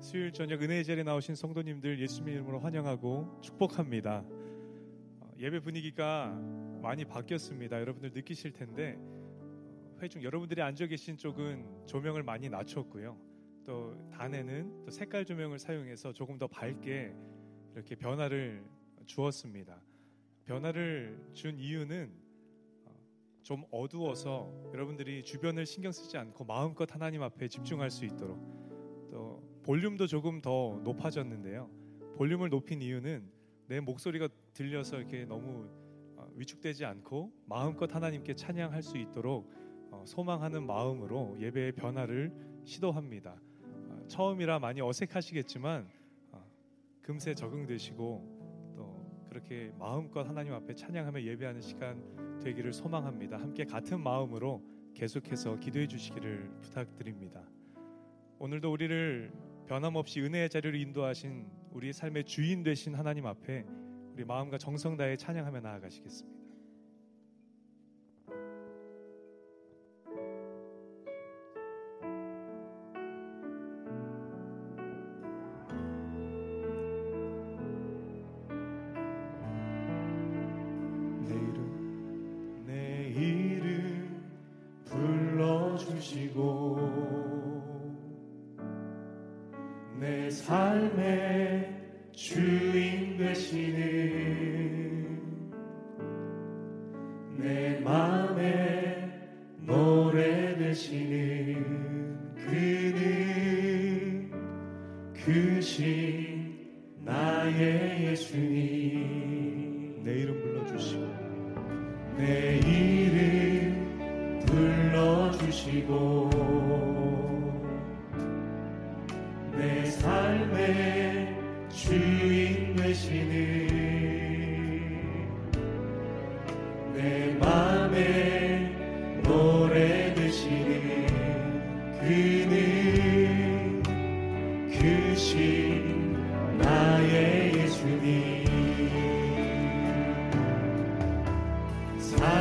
수요일 저녁 은혜의 자리에 나오신 성도님들 예수님 이름으로 환영하고 축복합니다. 어, 예배 분위기가 많이 바뀌었습니다. 여러분들 느끼실 텐데 어, 회중 여러분들이 앉아 계신 쪽은 조명을 많이 낮췄고요. 또 단에는 또 색깔 조명을 사용해서 조금 더 밝게 이렇게 변화를 주었습니다. 변화를 준 이유는 어, 좀 어두워서 여러분들이 주변을 신경 쓰지 않고 마음껏 하나님 앞에 집중할 수 있도록 또 볼륨도 조금 더 높아졌는데요. 볼륨을 높인 이유는 내 목소리가 들려서 이렇게 너무 어, 위축되지 않고 마음껏 하나님께 찬양할 수 있도록 어, 소망하는 마음으로 예배의 변화를 시도합니다. 어, 처음이라 많이 어색하시겠지만 어, 금세 적응되시고 또 그렇게 마음껏 하나님 앞에 찬양하며 예배하는 시간 되기를 소망합니다. 함께 같은 마음으로 계속해서 기도해 주시기를 부탁드립니다. 오늘도 우리를 변함없이 은혜의 자리로 인도하신 우리 삶의 주인 되신 하나님 앞에 우리 마음과 정성 다해 찬양하며 나아가시겠습니다. 그신 나의 예수님. 내 이름 불러주시고 내 이름 불러주시고 내 삶의 주인 되시는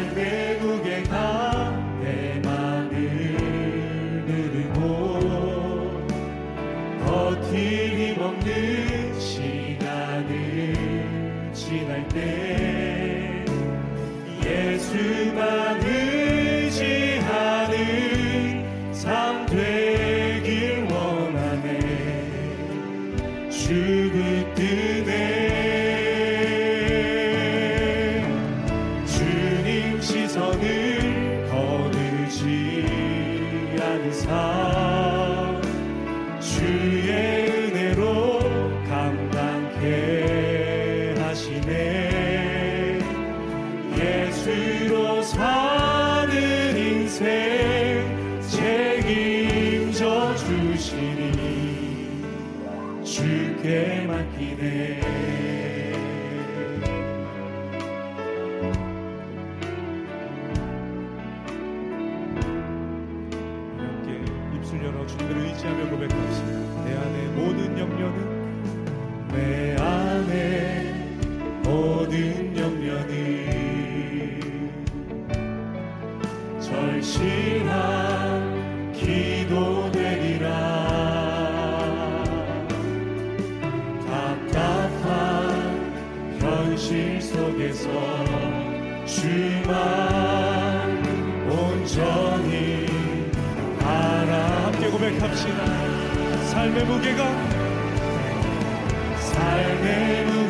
삶 않으사 주 염려는 내 안에 모든 염려는 절실한 기도 되리라. 답답한 현실 속에서 주만 온전히 알아 함께 고백합시다. 삶의 무게가 삶의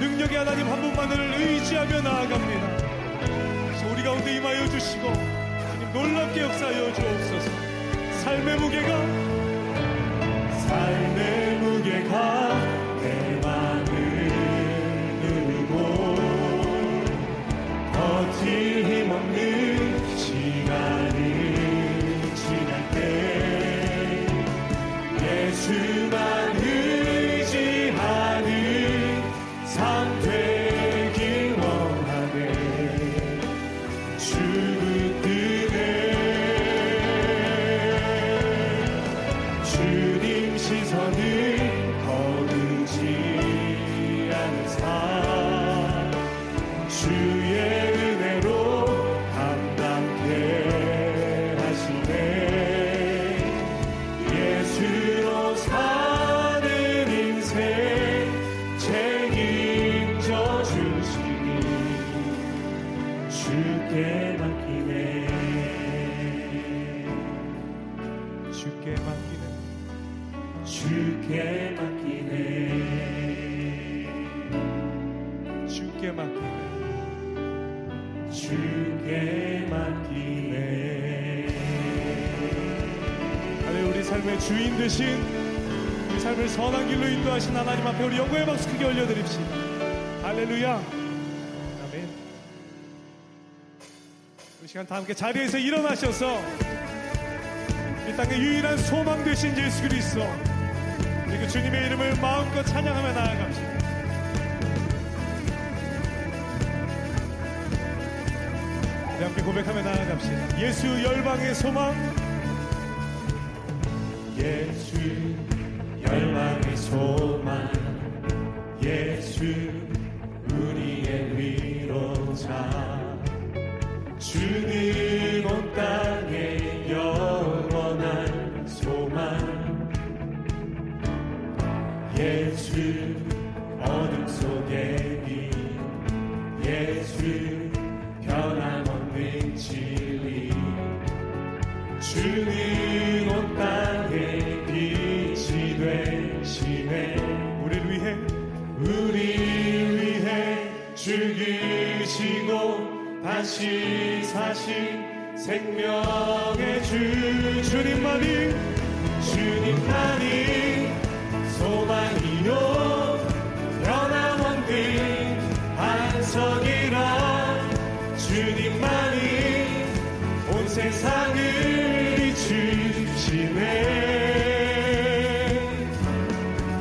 능력의 하나님 한 분만을 의지하며 나아갑니다. 우리 가운데 임하여 주시고 하나님 놀랍게 역사하여 주옵소서. 삶의 무게가 삶의 무게가 주 인 되신 우리 삶을 선한 길로 인도하신 하나님 앞에 우리 영광의 박수 크게 올려드립시다. 할렐루야. 아멘. 이 시간 다 함께 자리에서 일어나셔서 이 땅의 유일한 소망 되신 예수 그리스도 우리 그 주님의 이름을 마음껏 찬양하며 나아갑시다. 우리 함께 고백하며 나아갑시다. 예수 열방의 소망 예수 열망의 소망. 예수 우리의 위로자. 주는 온 땅에 영원한 소망. 예수 어둠 속에 빛 예수 변함없는 진리. 주는 온 땅에 죽으시고 다시 사신 생명의 주 주님만이 주님만이 소망이요. 변함없는 반석이라 주님만이 온 세상을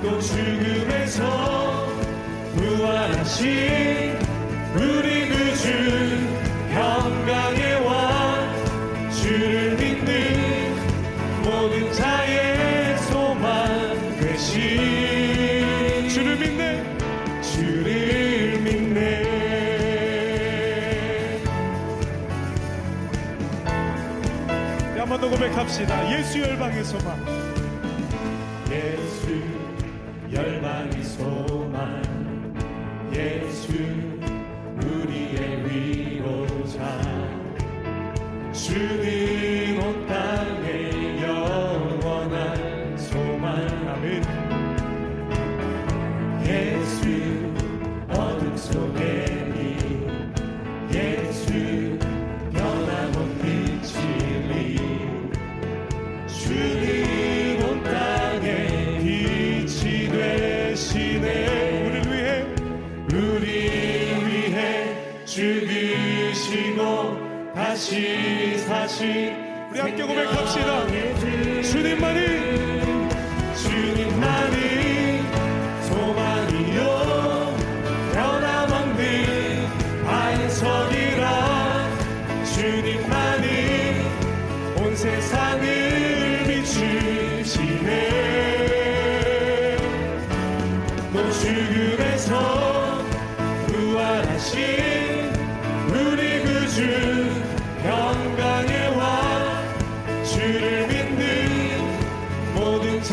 또 죽음에서 부활하신 우리 그주 평강의 왕 주를 믿는 모든 자의 소망 되신 주를 믿네. 주를 믿네. 한번 더 고백합시다. 예수 열방의 소망 주는 사신 우리 함께 고백합시다. 주님만이 주님만이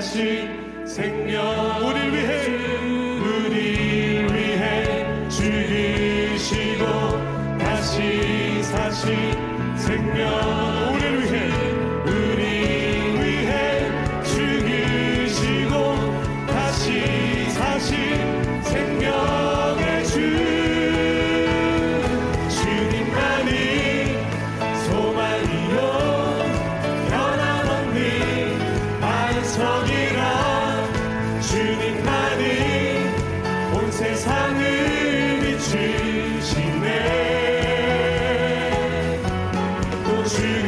다시 생명. 주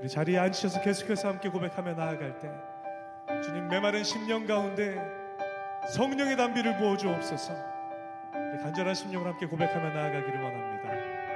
우리 자리에 앉으셔서 계속해서 함께 고백하며 나아갈 때 주님 메마른 심령 가운데 성령의 담비를 부어 주옵소서. 간절한 심령을 함께 고백하며 나아가기를 원합니다.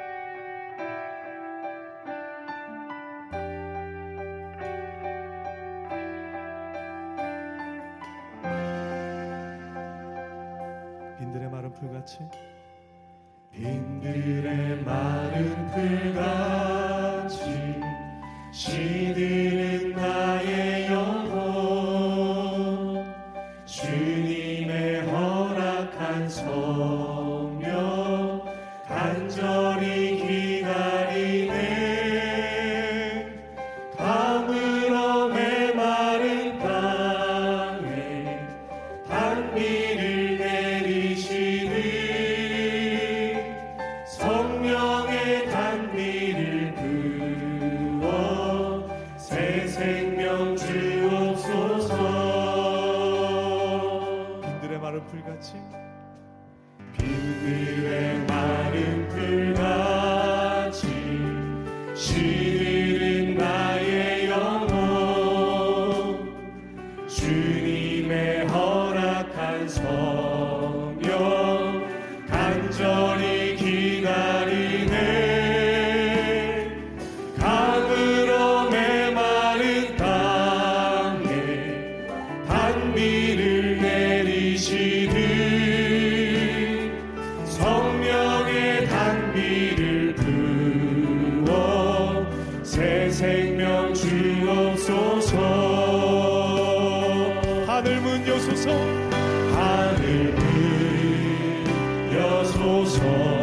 주님의 허락한 성. soul.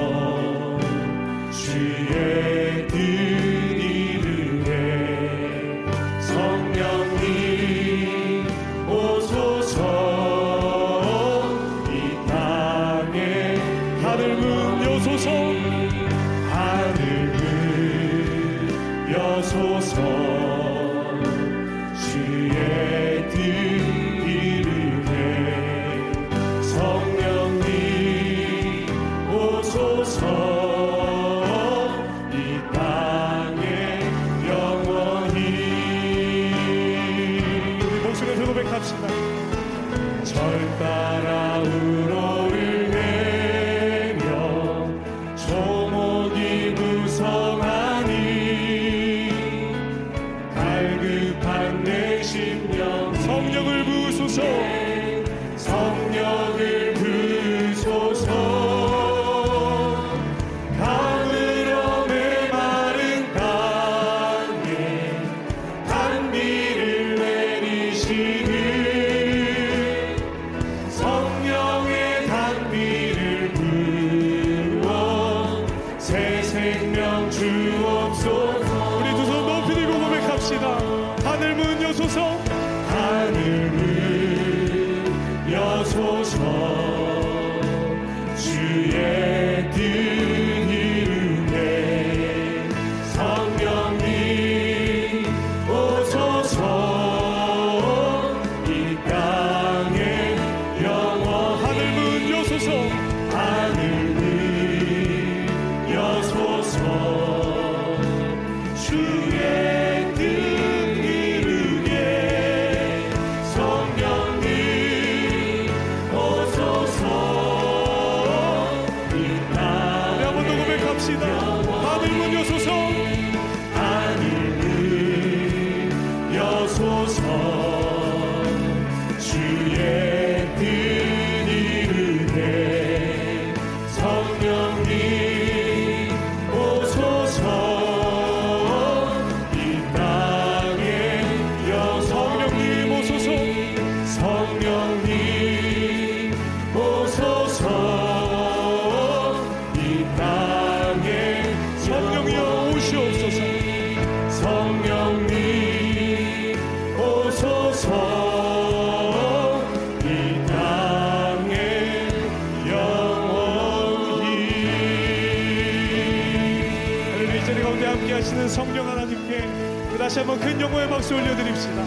최고의 박수 올려드립시다.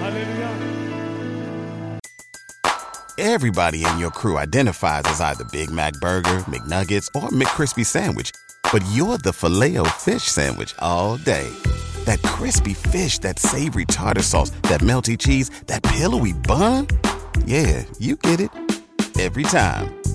할렐루야. Everybody in your crew identifies as either Big Mac Burger, McNuggets, or McCrispy Sandwich. But you're the filet fish Sandwich all day. That crispy fish, that savory tartar sauce, that melty cheese, that pillowy bun. Yeah, you get it. Every time.